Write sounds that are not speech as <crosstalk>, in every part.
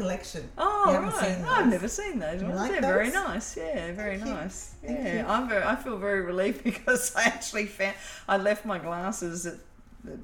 collection. Oh, You right. seen I've never seen those. ones. like They're very nice. Yeah, very Thank you. nice. Thank yeah, you. I'm very. I feel very relieved <laughs> because I actually found I left my glasses at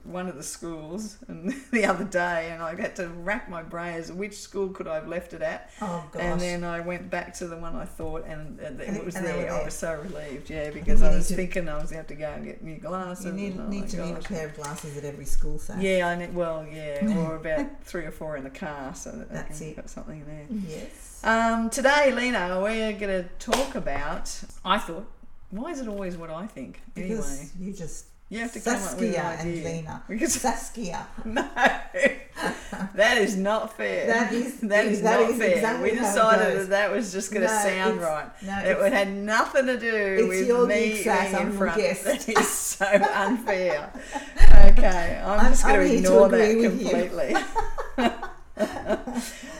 one of the schools and <laughs> the other day, and I had to rack my brains which school could I have left it at. Oh gosh. And then I went back to the one I thought, and, and it was and they were there. I was so relieved, yeah, because I was to- thinking I was going to have to go and get new glasses. you need, oh need to leave a pair of glasses at every school, so. Yeah, I need, well, yeah, or <laughs> about three or four in the car, so that That's it. got something there. Yes. Um, today, Lena, we're going to talk about. I thought, why is it always what I think? Because Anyway, you just you have to come up with an Saskia and idea. Lena. <laughs> Because Saskia. <laughs> no, that is not fair. That is- <laughs> that is that not is fair. exactly we decided that that was just going to No, sound right. no, it would had nothing to do It's with your me being in I'm front. guest. That is so unfair. okay, I'm, I'm- just going to ignore that agree with you. completely.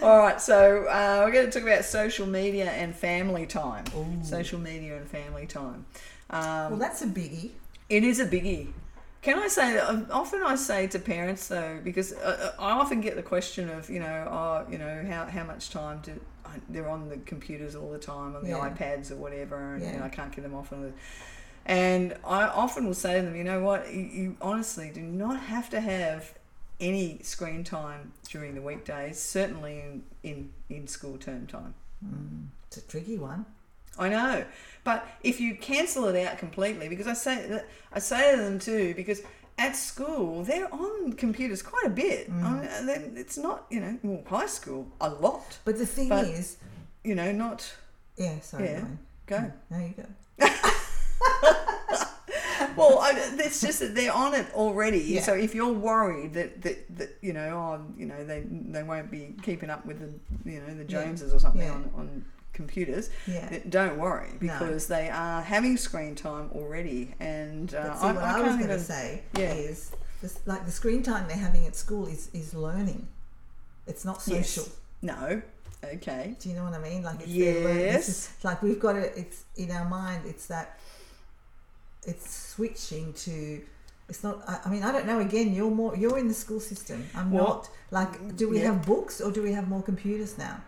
All right, so uh, we're going to talk about social media and family time. Ooh. Social media and family time. Um, Well, that's a biggie. It is a biggie. Can I say that um, often I say to parents though, because uh, uh, I often get the question of you know, oh, you know, how, how much time do they're on the computers all the time, on the Yeah. iPads or whatever, and you know, I can't get them off. And I often will say to them, you know what, you, you honestly do not have to have any screen time during the weekdays, certainly in, in, in school term time. Mm, it's a tricky one. I know, but if you cancel it out completely, because I say that I say to them too, because at school they're on computers quite a bit. Mm. I mean, and then it's not, you know, well, high school a lot. But the thing But- is, You know, not yeah, sorry, Yeah. Wayne. go. There you go. <laughs> Well, I, it's just that they're on it already. Yeah. So if you're worried that, that, that you know, oh, you know, they they won't be keeping up with the you know the Yeah. Joneses or something Yeah. on, on computers, Yeah. don't worry No. because they are having screen time already. And uh, see, I, what I I, was can't going to even. say Yeah. is, this, like the screen time they're having at school is, is learning. It's not Yes. social. No. Okay. Do you know what I mean? Like it's learning. Yes. It's like we've got it. It's in our mind. It's that. It's switching to. It's not. I, I mean, I don't know. Again, you're more. You're in the school system. I'm Well, not. Like, do we yeah. have books or do we have more computers now?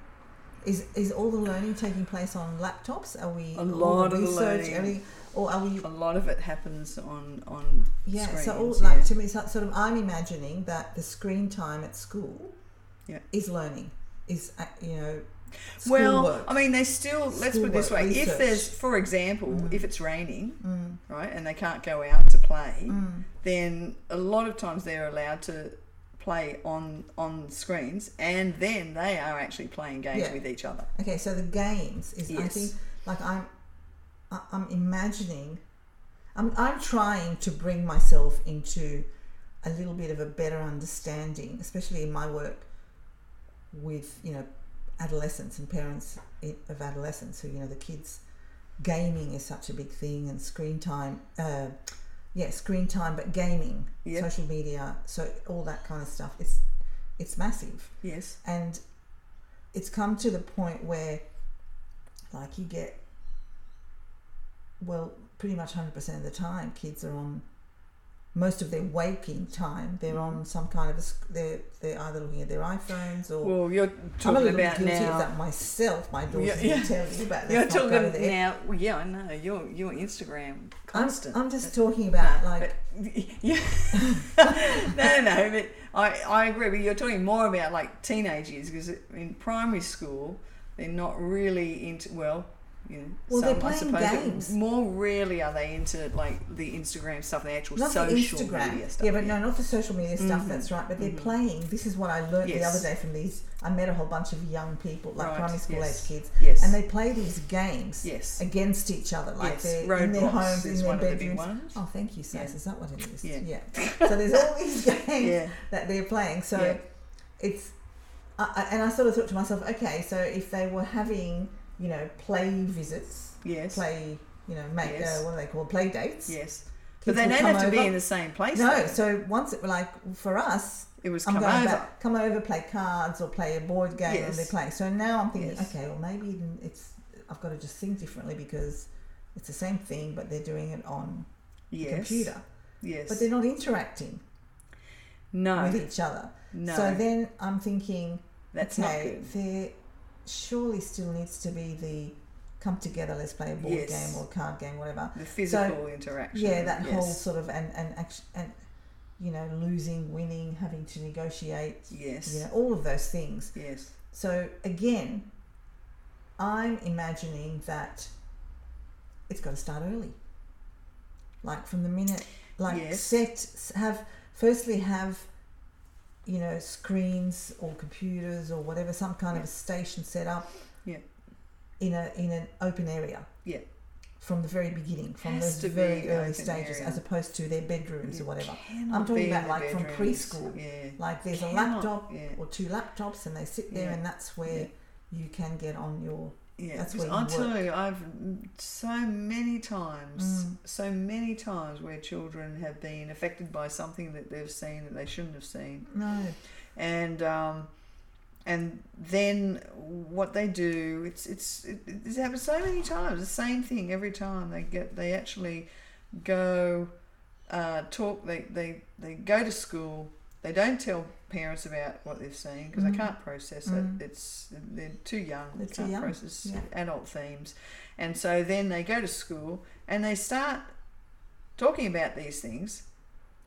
Is is all the learning taking place on laptops? Are we A lot of the research? learning. Or are we A lot of it happens on on Yeah, screens. so all, yeah. like to me, so, sort of, I'm imagining that the screen time at school Yeah. is learning, is uh, you know, Well, schoolwork. I mean, they still. Let's put it this way: Schoolwork, if there's, for example, Mm. if it's raining, Mm, right, and they can't go out to play, mm, then a lot of times they're allowed to play on on screens, and then they are actually playing games Yeah. with each other. okay, so the games is I think like I'm, I'm imagining, I'm I'm trying to bring myself into a little bit of a better understanding, especially in my work with you know adolescents and parents of adolescents who you know the kids gaming is such a big thing and screen time uh, yeah screen time but gaming Yep. social media so all that kind of stuff it's it's massive Yes. and it's come to the point where like you get well pretty much 100% of the time kids are on most of their waking time they're mm-hmm. on some kind of a they're, they're either looking at their iphones or Well, you're I'm a talking about guilty of now. that myself. My daughter's Yeah, yeah. tell you, but You're talking now. Well, yeah, I know. You're you're Instagram I'm, constant. I'm just talking about like But- <laughs> yeah. no, no, but I, I agree. But you're talking more about like teenage years because in primary school they're not really into well, you know, Well, they're some, I playing suppose, games. More rarely are they into like the Instagram stuff, the actual not the social Instagram. media stuff. yeah, but no, not the social media stuff. Mhm. That's right. But they're Mhm. playing. This is what I learned the other day from these. I met a whole bunch of young people, like Right, primary school yes. age kids, Yes. and they play these games yes. against each other, like yes. they're in their homes, in their one of the big bedrooms. ones. Oh, thank you, Sass. Yeah. Is that what it is? Yeah. <laughs> So there's all these games Yeah. that they're playing. So Yeah. it's, I- and I sort of thought to myself, okay, so if they were having, you know, play visits, Yes. play, you know, make Yes. uh, what do they call play dates. Yes. Kids But they don't have to be in the same place. No, though. so once it like for us, it was I'm come going over. back, come over, play cards or play a board game, and Yes. they're playing. So now I'm thinking, Yes. okay, well maybe it's I've got to just think differently because it's the same thing, but they're doing it on the computer, Yes. but they're not interacting. No, with each other. no, So then I'm thinking, that's okay, not good. Surely still needs to be the come together, let's play a board Yes. game or a card game, whatever. The physical interaction. Yeah, that yes. whole sort of and and and you know losing, winning, having to negotiate, Yes. you know, all of those things. Yes. So again, I'm imagining that it's got to start early. Like from the minute, like Yes. set, have firstly have, you know, screens or computers or whatever, some kind of a station set up. Yeah. In a in an open area. Yeah. From the very beginning, from those very early stages, area. as opposed to their bedrooms or whatever. I'm talking about like the from preschool. Yeah. Like there's a laptop yeah. or two laptops, and they sit there, Yeah. and that's where you can get on your Yeah, That's where I tell work. you, I've so many times, Mm. so many times where children have been affected by something that they've seen that they shouldn't have seen, no. and um, and then what they do, it's it's it, it's happened so many times. The same thing every time they get they actually go uh, talk. They, they they go to school. They don't tell parents about what they've seen because Mm. they can't process Mm. it. It's they're too young. They're they can't young, process yeah. adult themes, and so then they go to school and they start talking about these things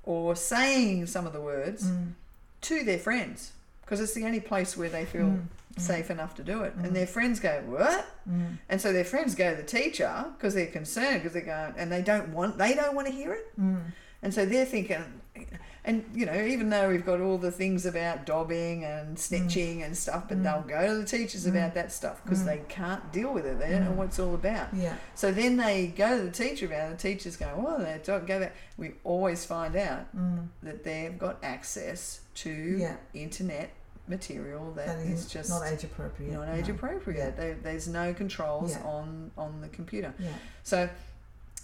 or saying some of the words Mm. to their friends because it's the only place where they feel Mm. Mm. safe enough to do it. Mm. And their friends go, "What?" Mm. And so their friends go to the teacher because they're concerned because they're going, and they don't want they don't want to hear it. Mm. And so they're thinking, and you know, even though we've got all the things about dobbing and snitching and stuff, but Mm. they'll go to the teachers Mm. about that stuff because Mm. they can't deal with it. They don't know Mm. what it's all about. Yeah. So then they go to the teacher about it. The teachers go, "Oh, they don't go back. We always find out Mm. that they've got access to Yeah. internet material that That is is just not age appropriate. not age no. appropriate. They, there's no controls Yeah. on on the computer. Yeah. So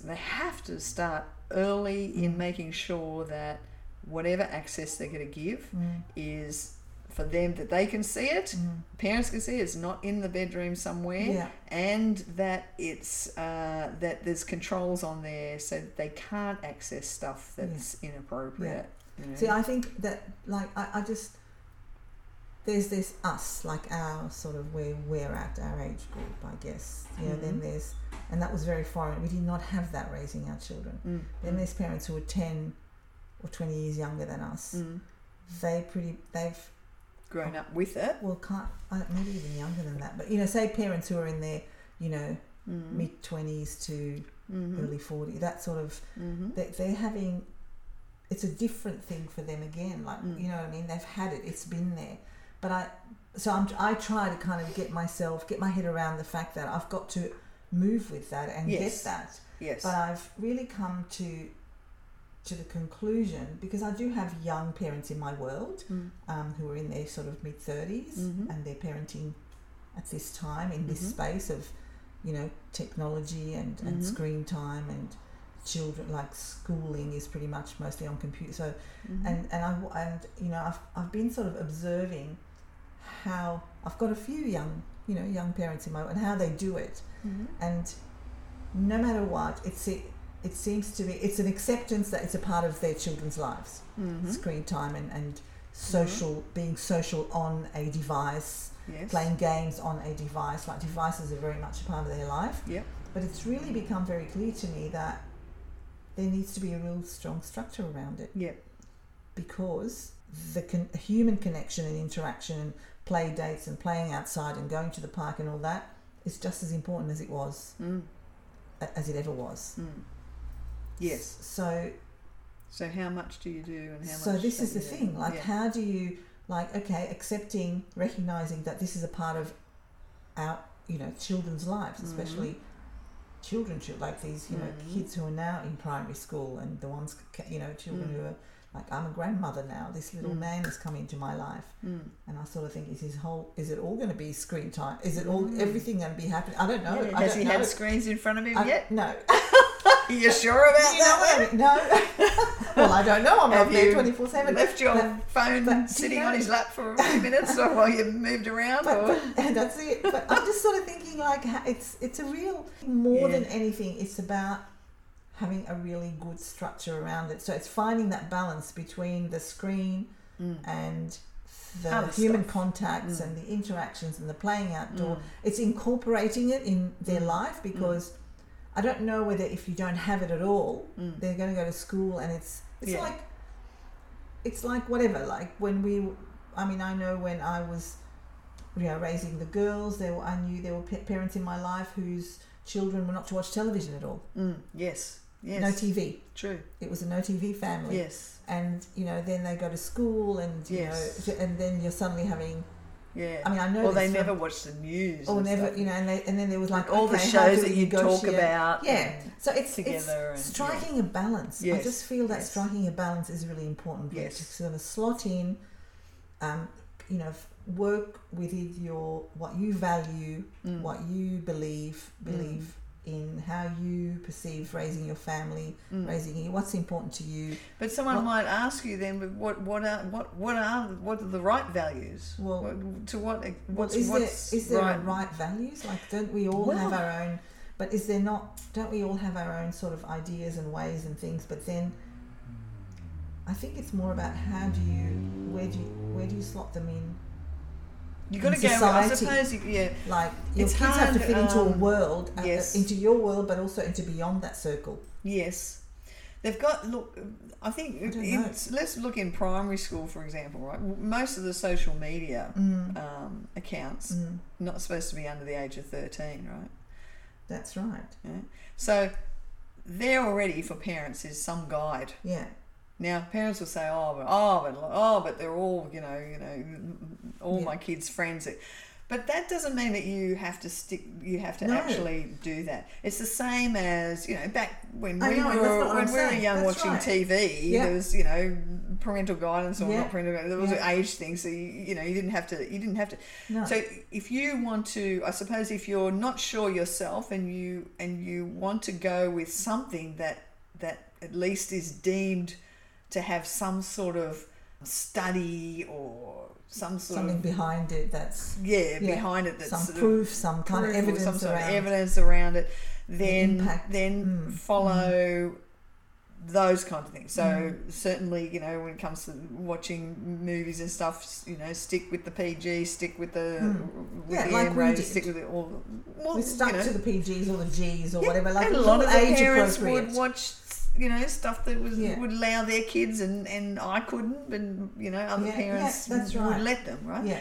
they have to start early in Mm. making sure that whatever access they're going to give Mm. is for them that they can see it, Mm. parents can see it, it's not in the bedroom somewhere, Yeah. and that it's uh, that there's controls on there so that they can't access stuff that's inappropriate. you know. See, I think that like I, I just there's this us like our sort of where we're at our age group, I guess. You know, then Mhm. there's and that was very foreign. We did not have that raising our children. Mm, Then mm, there's parents who are ten or twenty years younger than us. mm. They pretty they've grown up with it. well can't uh, maybe even younger than that. But you know, say parents who are in their you know Mm. mid twenties to Mhm. early forty, that sort of Mhm. they, they're having it's a different thing for them again like Mm. you know what i mean they've had it it's been there but i so I'm, i try to kind of get myself get my head around the fact that i've got to move with that and Yes. get that Yes. but i've really come to to the conclusion because i do have young parents in my world Mm. um, who are in their sort of mid 30s Mhm. and they're parenting at this time in this Mhm. space of you know technology and, and Mhm. screen time and children like schooling is pretty much mostly on computer so Mhm. and and I and you know I've I've been sort of observing how I've got a few young you know young parents in my and how they do it Mhm. and no matter what it's it, it seems to be it's an acceptance that it's a part of their children's lives Mhm. screen time and and social being social on a device Yes. playing games on a device like devices are very much a part of their life Yep. but it's really become very clear to me that there needs to be a real strong structure around it Yep. because the con- human connection and interaction and play dates and playing outside and going to the park and all that is just as important as it was Mm. as it ever was Mm. Yes. so So how much do you do and how so much? this is the do? thing like Yeah. how do you like okay accepting recognizing that this is a part of our you know children's lives Mhm. especially children chil- like these you know Mhm. kids who are now in primary school and the ones you know children Mm. who are like i'm a grandmother now this little Mm. man has come into my life Mm. and i sort of think is his whole is it all going to be screen time is it all Mm. everything going to be happening i don't know Yeah, I Has he know. had screens in front of him I- yet? no <laughs> Are you sure about you that? I no <laughs> well i don't know i'm Have not there you 24 7 Left your but- phone but do you sitting know- on his lap for a few <laughs> minutes or while you moved around? but, or? but and that's it. But I'm just sort of thinking like it's it's a real more Yeah. than anything. It's about having a really good structure around it. So it's finding that balance between the screen Mm. and the Other human stuff. contacts Mm. and the interactions and the playing outdoor. Mm. It's incorporating it in their Mm. life because I don't know whether if you don't have it at all, Mm. they're going to go to school and it's it's Yeah. like it's like whatever. Like when we, I mean, I know when I was, you know, raising the girls, there were, I knew there were pa- parents in my life whose children were not to watch television at all. Mm. Yes. Yes. No TV. True. It was a no TV family. Yes. And you know, then they go to school, and you Yes. know, and then you're suddenly having. Yeah. I mean, I know. or they never watch the news. Or never, stuff. you know, and they, and then there was like all the okay, how shows that you talk about. Yeah. So it's together it's and- striking a balance. Yes. I just feel that yes. striking a balance is really important. Yes. To sort of slot in, um, you know, work within your what you value, Mm. what you believe believe in, how you perceive raising your family, Mm. raising you, what's important to you. But someone What- might ask you then, but what what are what what are what are the right values? Well- what, to what Well, what's is there is there right? a right values? Like, don't we all have our own? But is there not? Don't we all have our own sort of ideas and ways and things? But then, I think it's more about how do you, where do you, where do you slot them in? You got to go. I suppose you, yeah. Like your It's kids have to hard, fit into a um, world, uh, yes. into your world, but also into beyond that circle. Yes, they've got look. I think I in, let's look in primary school, for example. Right, most of the social media Mm. um, accounts Mm. not supposed to be under the age of thirteen, right? That's right. Yeah. So there already for parents is some guide. Yeah. Now parents will say, "Oh, but oh, but oh, but they're all you know, you know, all Yeah. my kids' friends." But that doesn't mean that you have to stick. You have to No. actually do that. It's the same as you know back when we know, were when I'm we were young That's watching right. TV. Yeah. There was you know parental guidance or Yeah. not parental guidance. There was Yeah. an age thing, so you, you know you didn't have to. You didn't have to. No. So if you want to, I suppose if you're not sure yourself and you and you want to go with something that that at least is deemed to have some sort of study or some sort Something of behind it. That's yeah, yeah, behind it that's some of proof, some kind of proof or evidence some sort around. of evidence around it, then impact. then Mm, follow those kind of things. So Mm. certainly, you know, when it comes to watching movies and stuff, you know, stick with the PG, stick with the Mm. with Yeah, the like M we did. stick with it all. Well, we stuck you know, to the PGs or the Gs or yeah, whatever. Like and a lot of the age parents would watch, you know, stuff that was Yeah. would allow their kids, and and I couldn't, and you know, other Yeah, parents yeah, that's would let them, right? Yeah.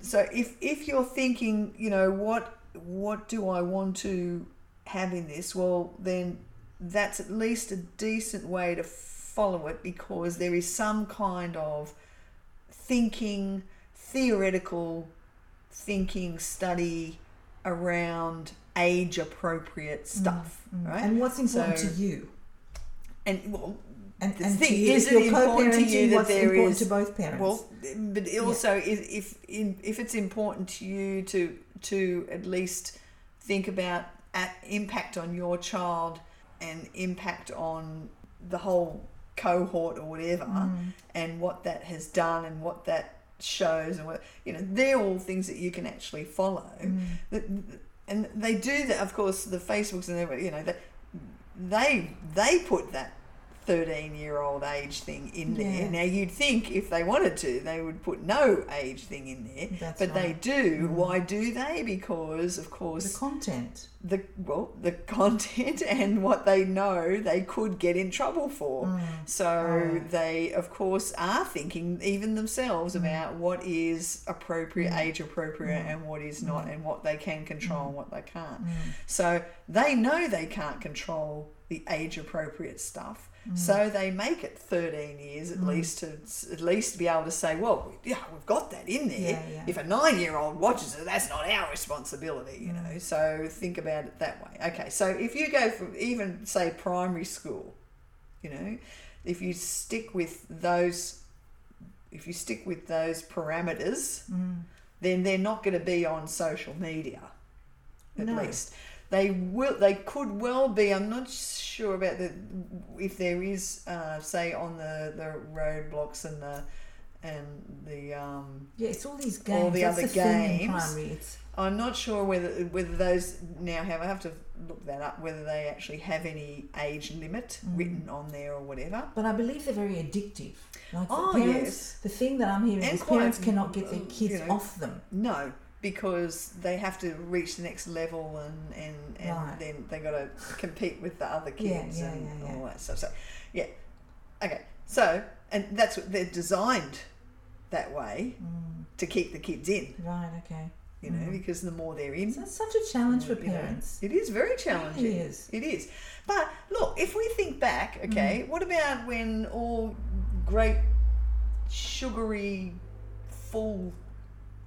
So if if you're thinking, you know, what what do I want to have in this? Well, then that's at least a decent way to follow it because there is some kind of thinking, theoretical thinking, study around age appropriate stuff, Mm. right? And what's important So- to you? And well, And, The and thing you, is it important to you that there important is- to both parents? Well, but also if if in, if it's important to you to to at least think about impact on your child and impact on the whole cohort or whatever, Mm. and what that has done and what that shows and what you know, they're all things that you can actually follow. Mm. And they do that, of course. The Facebooks and everything, you know, that they they put that 13 year old age thing in there. Yeah. Now, you'd think if they wanted to, they would put no age thing in there. That's but they do. Mm. Why do they? Because, of course, the content. the well, the <laughs> content and what they know they could get in trouble for. Mm. So Oh. they, of course, are thinking even themselves Mm. about what is appropriate, Mm. age appropriate, Mm. and what is not, Mm. and what they can control and what they can't. So they know they can't control the age appropriate stuff. Mm. So they make it 13 years at Mm. least to at least be able to say, well, yeah, we've got that in there. Yeah, yeah. If a nine year old watches it, that's not our responsibility, you Mm. know. So think about it that way. Okay, so if you go from even say primary school, you know, if you stick with those, if you stick with those parameters, Mm. then they're not going to be on social media at No. least they will they could well be i'm not sure about the if there is uh, say on the the Roblox and the and the um, Yeah, it's all these games. All the That's other the games. I'm not sure whether whether those now have I have to look that up whether they actually have any age limit Mm. written on there or whatever. But I believe they're very addictive. Like the Oh, parents, yes. the thing that I'm hearing And is quite, parents cannot get their kids you know, off them. No, because they have to reach the next level and and, and Right. then they got to compete with the other kids yeah, and yeah, yeah. all that stuff. So yeah, okay. So and that's what they're designed that way Mm, to keep the kids in. right. Okay. You know, Mm. because the more they're in, So that's such a challenge for you know, parents. it is very challenging. It is. It is. But look, if we think back, okay, Mm. what about when all great sugary, full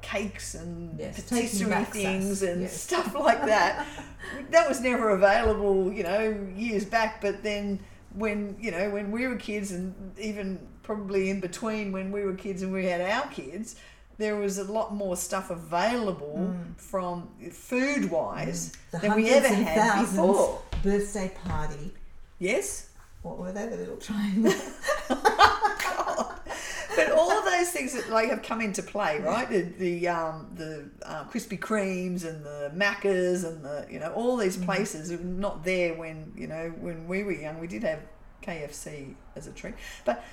cakes and Yes, patisserie things and yes. stuff like that? <laughs> that was never available, you know, years back. But then when you know when we were kids, and even probably in between when we were kids and we had our kids. There was a lot more stuff available from food wise Mm. Than we ever had before. birthday party. Yes. What were they? The little triangle. <laughs> But all of those things that like have come into play, right? The the um, the uh, Krispy Kremes and the Maccas and the you know all these Mm-hmm. places were not there when you know when we were young. We did have KFC as a treat, but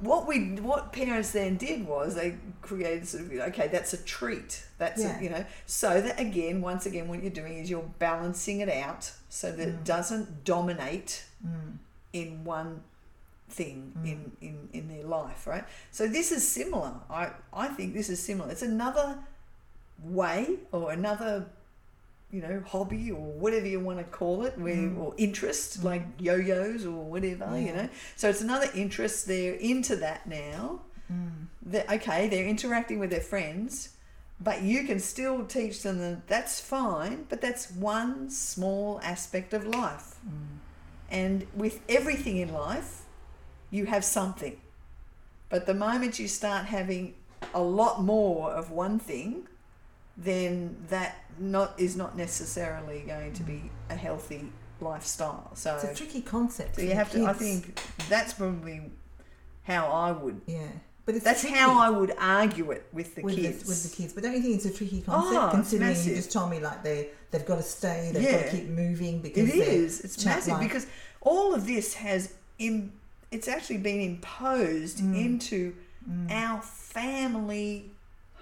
what we what parents then did was they created sort of okay that's a treat that's Yeah. a, you know so that again once again what you're doing is you're balancing it out so that it doesn't dominate Mm. in one thing hmm. in, in, in their life, right? So this is similar. I, I think this is similar. It's another way or another, you know, hobby or whatever you want to call it, where, hmm. or interest, hmm. like yo-yos or whatever, you know. So it's another interest. They're into that now. Mm. That okay, they're interacting with their friends, but you can still teach them that that's fine, but that's one small aspect of life. And with everything in life, you have something. But the moment you start having a lot more of one thing, then that not is not necessarily going to be a healthy lifestyle. So, It's a tricky concept. so you have to. I think that's probably how I would. Yeah, but it's That's tricky how I would argue it with the with kids. The, with the kids. But don't you think it's a tricky ah, concept? Oh, it's considering you just told me like they they've got to stay, they've got to keep moving because It. It's chat massive life. because all of this has Im- it's actually been imposed Mm. into our family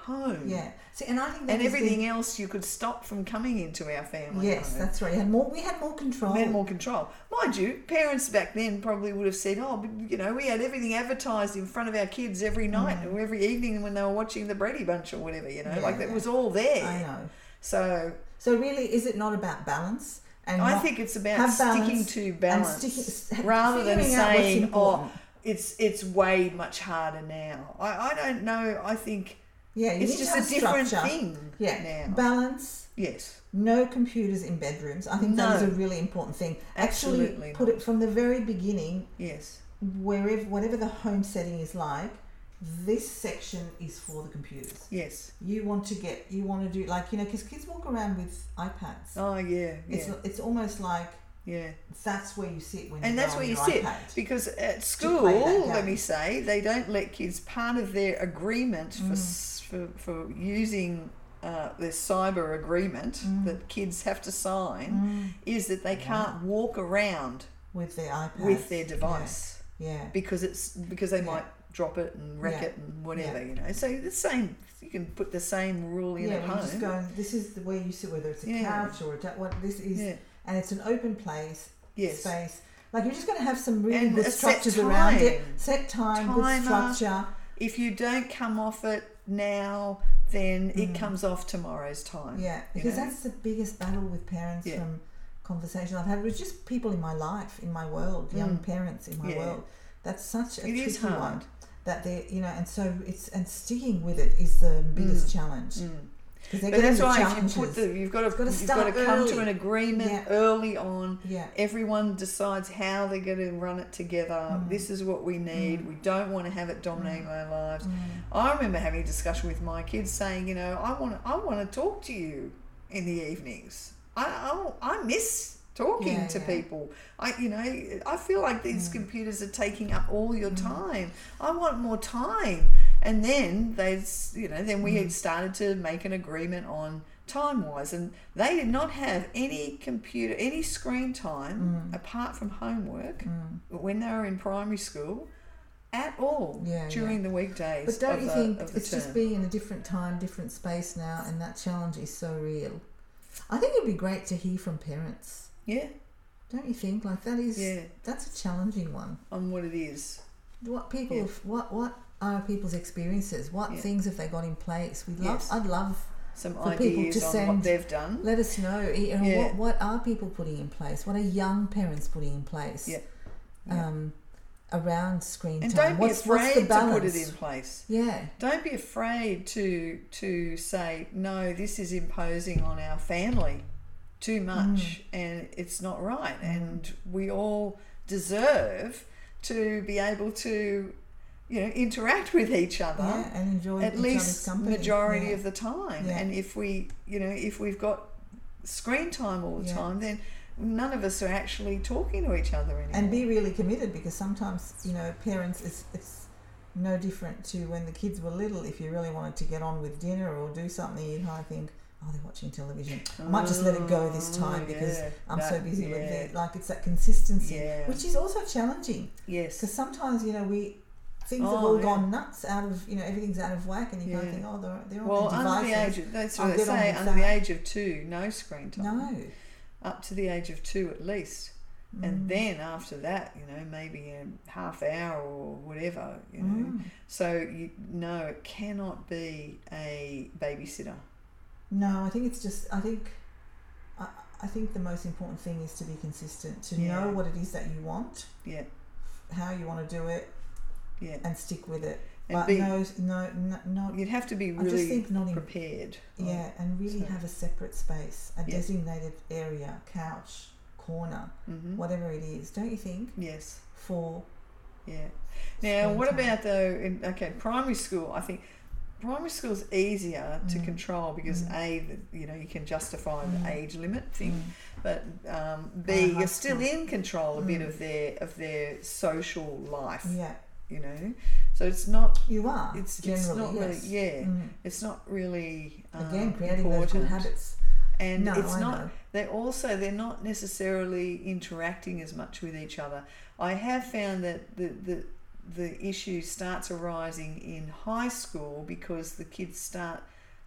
home. Yeah. See, and I think that And is the- everything else you could stop from coming into our family. Yes, home. that's right. We had more. We had more control. We had more control. Mind you, parents back then probably would have said, "Oh, you know, we had everything advertised in front of our kids every night or every evening when they were watching the Brady Bunch or whatever. You know, Mm. Yeah, like that yeah. was all there. I know. So So really, is it not about balance? And I think it's about sticking to balance sticking- rather than figuring out what's saying, "Oh, it's it's way much harder now." I, I don't know. I think yeah, it's just a different structure. thing Yeah, now. balance. yes. No computers in bedrooms. I think that is a really important thing. Absolutely Actually, put it from the very beginning. Yes. Wherever, whatever the home setting is like, this section is for the computers. Yes. You want to get, you want to do like you know, because kids walk around with iPads. Oh yeah. It's Yeah. it's almost like Yeah. that's where you sit when And that's where you sit because at school, let me say, they don't let kids. Part of their agreement for Mm. s for for using uh, their cyber agreement Mm. that kids have to sign is that they can't walk around with their iPad with their device Yeah. because it's because they Yeah. might drop it and wreck Yeah. it and whatever Yeah. you know. So the same, you can put the same rule in Yeah, at home. just go. This is the way you sit, whether it's a couch or a what. This is, and it's an open place, Yes. space. Like you're just going to have some really And good structures around it. Set time, good structure. If you don't come off it now, then it comes off tomorrow's time. Mm. Yeah, because know? that's the biggest battle with parents from conversations I've had with just people in my life, in my world, young Mm. parents in my world. That's such a It tricky is hard. one. That they, you know, and so it's and sticking with it is the biggest challenge Mm. because they're But getting that's why you put the, you've got to, gotta you've got to come to an agreement Yeah. early on. yeah, Everyone decides how they're going to run it together. Mm. This is what we need. We don't want to have it dominating our lives. Mm. I remember having a discussion with my kids, saying, you know, I want, I want to talk to you in the evenings. I, I, I miss talking Yeah, to yeah. people. I, you know, I feel like these Mm. computers are taking up all your time. I want more time. And then they, you know, then we Mm. had started to make an agreement on time wise, and they did not have any computer, any screen time Mm. apart from homework when they were in primary school at all Yeah, during the weekdays. But don't you the, think it's term. just being in a different time, different space now, and that challenge is so real? I think it'd be great to hear from parents. Yeah, Don't you think? Like that is yeah, that's a challenging one. on what it is. What people Yeah. what what are people's experiences? What Yeah. things have they got in place? We'd love Yes. I'd love Some For people ideas to on send- what they've done. let us know you know, Yeah. what what are people putting in place? What are young parents putting in place? Yeah. Um, around screen And time. don't what's, be what's afraid to put it in place. Yeah. Don't be afraid to to say no. This is imposing on our family too mm. much, and it's not right. Mm. And we all deserve to be able to, you know, interact with each other Yeah, and enjoy at least majority yeah. of the time. Yeah. And if we, you know, if we've got screen time all the time, then none of us are actually talking to each other anymore. and be really committed because sometimes you know parents it's, it's no different to when the kids were little if you really wanted to get on with dinner or do something you'd of think oh they're watching television i might just let it go this time Oh, because i'm so That- busy with yeah. it like it's that consistency Yeah. which is also challenging yes. because sometimes you know we things have Oh, all yeah. gone nuts out of you know everything's out of whack and you kind of think oh they're, they're on Well, their under the age of, that's I'll what they say, under the age of two, no screen time. no Up to the age of two at least. Mm. And then after that, you know, maybe a half hour or whatever, you know. Mm. So, you no, it cannot be a babysitter. No, I think it's just. I think. I, I think the most important thing is to be consistent, to Yeah. know what it is that you want, Yeah, how you want to do it, yeah. and stick with it. And but be, no, no, no, not. you'd have to be I just really think not in. prepared. Yeah, and really So- have a separate space, a Yeah. designated area, couch, corner, hmm whatever it is. Don't you think? Yes. For Yeah. Now, what time. about though? In, okay, primary school. I think primary school is easier to Mm. control because Mm. a, you know, you can justify Mm. the age limit thing, mm, but um, b, you're still school. in control a bit Mm. of their of their social life. yeah, You know, so it's not. you are. It's it's not yes. really. Yeah, it's not really. Um, Again, creating those important. good habits. and no, it's I not know. they also they're not necessarily interacting as much with each other. I have found that the the the issue starts arising in high school because the kids start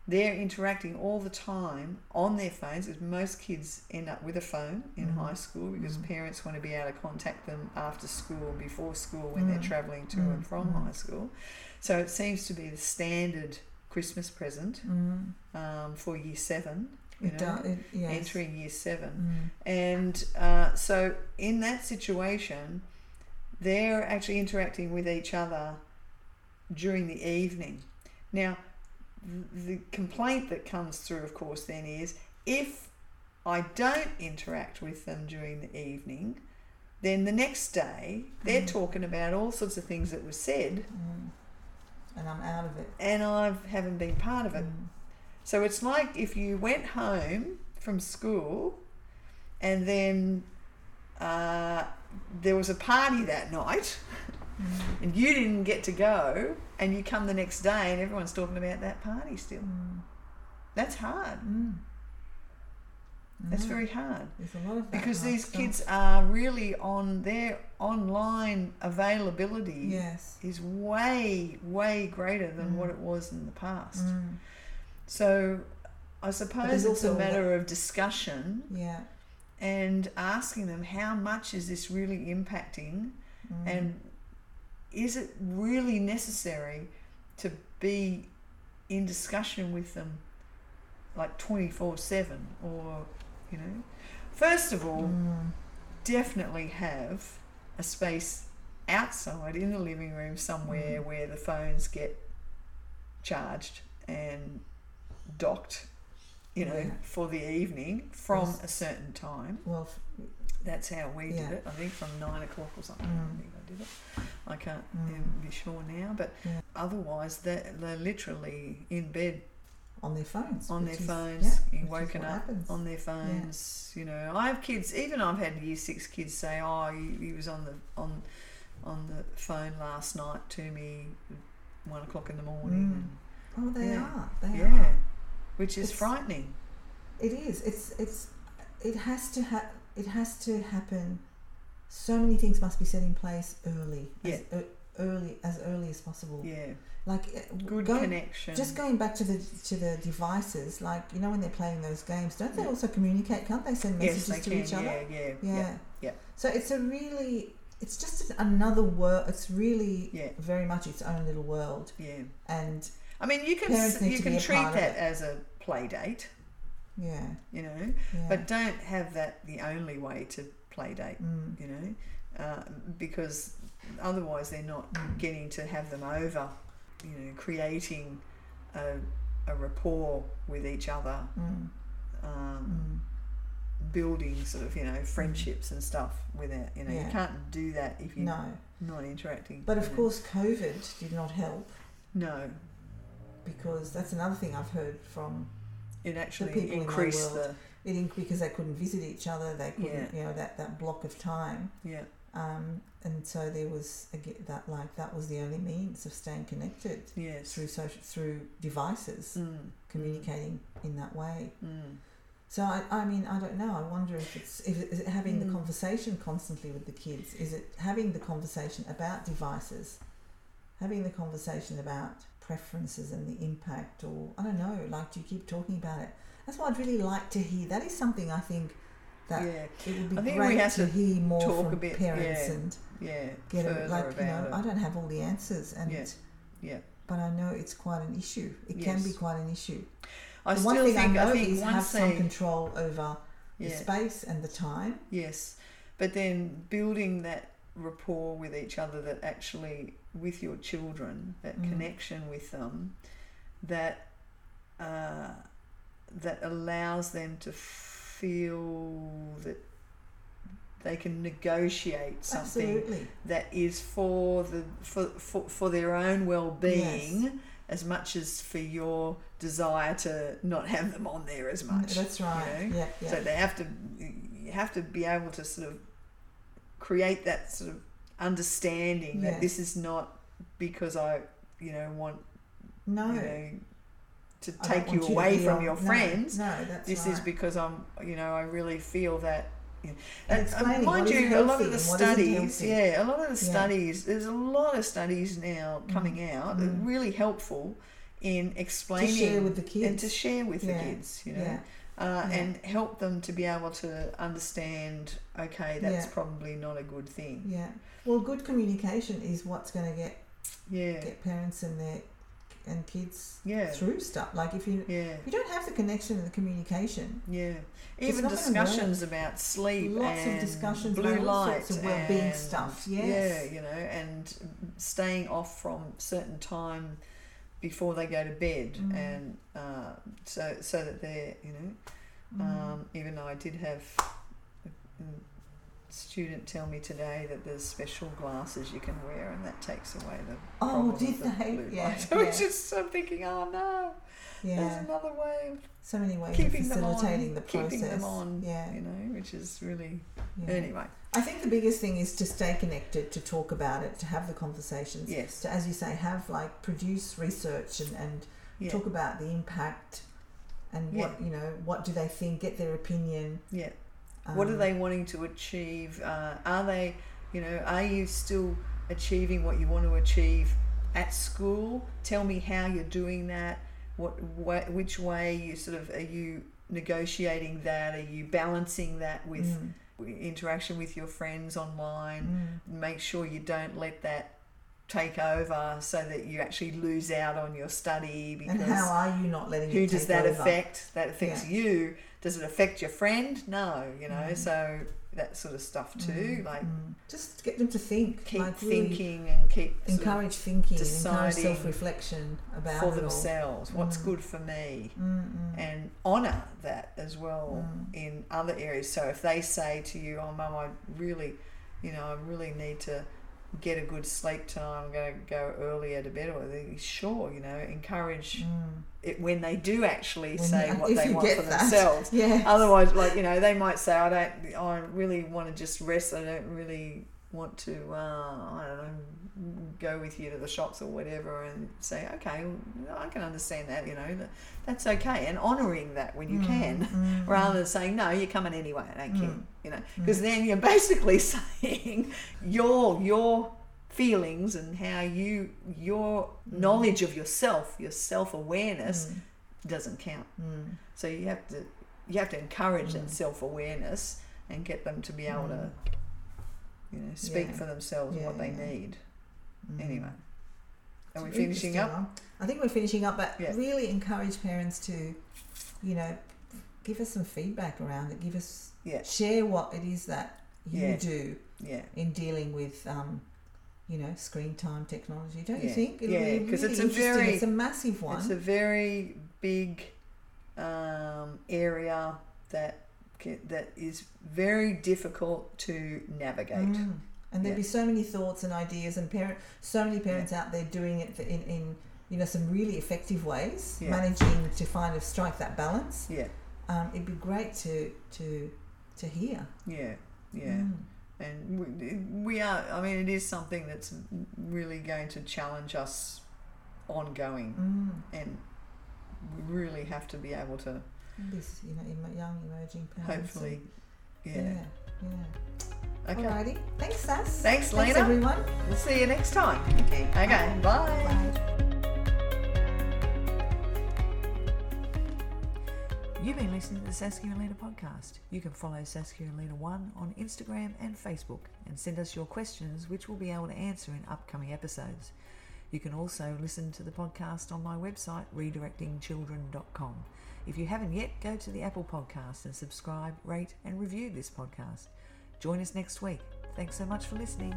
they're interacting all the time on their phones most kids end up with a phone in Mhm. high school because Mhm. parents want to be able to contact them after school before school when they're Mm. travelling to Mm. and from Mm. high school so it seems to be the standard christmas present Mm. um, for year seven you It know. It, yes. entering year seven. Mm. And uh, so, in that situation, they're actually interacting with each other during the evening. Now, the complaint that comes through, of course, then is if I don't interact with them during the evening, then the next day they're Mm. talking about all sorts of things that were said, Mm. And I'm out of it. and I haven't been part of it. Mm. So it's like if you went home from school and then uh, there was a party that night Mm. and you didn't get to go and you come the next day and everyone's talking about that party still. Mm. That's hard. Mm. That's Mm. very hard There's a lot of because hard these stuff. kids are really on their online availability Yes. is way, way greater than Mm. what it was in the past. Mm. So I suppose it's a matter of discussion Yeah. And asking them how much is this really impacting Mm. and is it really necessary to be in discussion with them like 24 7 or you know first of all Mm. definitely have a space outside in the living room somewhere Mm. where the phones get charged and docked you know Yeah. for the evening from Yes. a certain time Well, f- that's how we Yeah. did it. I think from nine o'clock or something. Mm. I think I did it. I can't Mm. be sure now, but Yeah. otherwise they're, they're literally in bed on their phones. on their is- phones, yeah, woken up happens. on their phones. You know, I have kids. Even I've had year six kids say, "Oh, he, he was on the on on the phone last night to me." one o'clock in the morning. Oh, they are. They are. Which is It's- frightening. It is. It's it's it has to ha- it has to happen. So many things must be set in place early. As, Yeah. e- early as early as possible. Yeah, Like uh, good going, connection. Just going back to the to the devices, like you know when they're playing those games, don't they Yeah. also communicate? Can't they send yes, messages they to can. each other? Yeah, yeah, Yeah. yeah, yeah. So it's a really, it's just another world. It's really Yeah. very much its own little world. yeah. And I mean, you can Parents you can treat that as a play date, yeah, you know, yeah. but don't have that the only way to play date, mm, you know, uh, because otherwise they're not Mm. getting to have them over, you know, creating a, a rapport with each other, mm, um, mm. building sort of you know friendships and stuff with it. You know, Yeah. you can't do that if you're no. not interacting. But of know. course, COVID did not help no, because that's another thing I've heard from it actually people in my increased world. it in, because they couldn't visit each other. They couldn't, Yeah. you know, that that block of time. yeah Um, and so there was again, that like that was the only means of staying connected yes through social through devices, mm, communicating in that way. mm, So I, I mean, I don't know. I wonder if it's if it having Mm. the conversation constantly with the kids. Is it having the conversation about devices, having the conversation about preferences and the impact, or I don't know. Like, do you keep talking about it? That's what I'd really like to hear. That is something I think that yeah it would be I think we great have to, to hear more talk from a bit, parents yeah, and yeah get it. Like you know, about I don't have all the answers, and Yeah. Yeah. but I know it's quite an issue. It can be quite an issue. I the still one thing think I know I think is have some they control over the space and the time. yes, but then building that rapport with each other that actually with your children that Mm. connection with them that uh, that allows them to feel that they can negotiate something Absolutely. that is for the for, for, for their own well-being as much as for your desire to not have them on there as much That's you right. know? Yeah, yeah. so they have to you have to be able to sort of create that sort of understanding that this is not because I you know want no. you know to take you away be from on- your friends No, that's this right. is because I'm, you know, I really feel that. You know, And and, mind you, a lot of the and what isn't studies, yeah, a lot of the Yeah. studies. There's a lot of studies now Mm. coming out, Mm. really helpful in explaining to share with the kids. and to share with Yeah. the kids, you know, yeah. Uh, Yeah. and help them to be able to understand. Okay, that's Yeah. probably not a good thing. Yeah. Well, good communication is what's going to get Yeah, get parents and their and kids yeah, through stuff. Like if you yeah, if you don't have the connection and the communication, yeah. Even discussions about sleep Lots of and discussions blue about all light sorts of well-being and- stuff, Yeah, yes. you know, and staying off from certain time before they go to bed, Mm. and uh, so so that they're you know, Mm. um, even though I did have a, a student tell me today that there's special glasses you can wear, and that takes away the oh, did the they? blue Yeah, light. <laughs> yeah. Is I'm thinking, oh no, there's yeah. another way of So many ways keeping of them on, facilitating the process. keeping them on, Yeah. you know, which is really yeah. anyway. I think the biggest thing is to stay connected, to talk about it, to have the conversations. Yes. To, as you say, have like produce research and, and Yeah. talk about the impact and what you know, what do they think, get their opinion. Yeah. what are um, they wanting to achieve? Uh, are they, you know, are you still achieving what you want to achieve at school? Tell me how you're doing that. What, wa which way you sort of are you negotiating that? Are you balancing that with Mm, interaction with your friends online? mm, Make sure you don't let that take over so that you actually lose out on your study because and how are you not letting who it does that over? affect? That affects you. Does it affect your friend? No, you know. Mm. So that sort of stuff too. Mm, like mm. just get them to think, keep like really thinking and keep encourage thinking, encourage self-reflection about for themselves what's Mm. good for me, Mm, mm, and honour that as well Mm. in other areas. So if they say to you, "Oh, mum, I really, you know, I really need to." Get a good sleep tonight. I'm going to go earlier to bed, or sure, you know, encourage mm. it when they do actually When say you- what <laughs> they want for that. themselves. <laughs> Yeah. Otherwise, like you know, they might say, "I don't. I really want to just rest. I don't really want to, uh, I don't know, go with you to the shops or whatever and say, okay, well, I can understand that, you know, that, that's okay. And honouring that when you Mm, can, <laughs> mm, rather than saying, no, you're coming anyway, I don't care, Mm. you know, because then you're <laughs> basically saying your, your feelings and how you, your knowledge of yourself, your self awareness doesn't count. mm, So you have to you have to encourage that Mm. self awareness and get them to be able to you know speak Yeah. for themselves Yeah, what they yeah. need. Mm. Anyway, are we finishing up? I think we're finishing up, but Yeah. really encourage parents to, you know, give us some feedback around it. Give us Yeah, share what it is that you Yeah. do yeah, in dealing with, um, you know, screen time technology. Don't you think? It'll Yeah, be 'cause really it's a very- it's a massive one. it's a very big um, area that that is very difficult to navigate. Mm. And there'd Yeah. be so many thoughts and ideas, and parent, so many parents out there doing it in, in you know some really effective ways, Yeah. managing to kind of strike that balance. Yeah, Um, it'd be great to to to hear. yeah, yeah. Mm. And we, we are. I mean, it is something that's really going to challenge us ongoing, Mm. and we really have to be able to This, you know, young emerging parents. hopefully, and- yeah. yeah, yeah. Okay. Alrighty. Thanks, Sass. Thanks, Thanks, Lena. Thanks, everyone. We'll see you next time. Okay. Okay, bye. Bye. You've been listening to the Saskia and Lena podcast. You can follow Saskia and Lena 1 on Instagram and Facebook and send us your questions, which we'll be able to answer in upcoming episodes. You can also listen to the podcast on my website, redirectingchildren.com. If you haven't yet, go to the Apple Podcast and subscribe, rate, and review this podcast. Join us next week. Thanks so much for listening.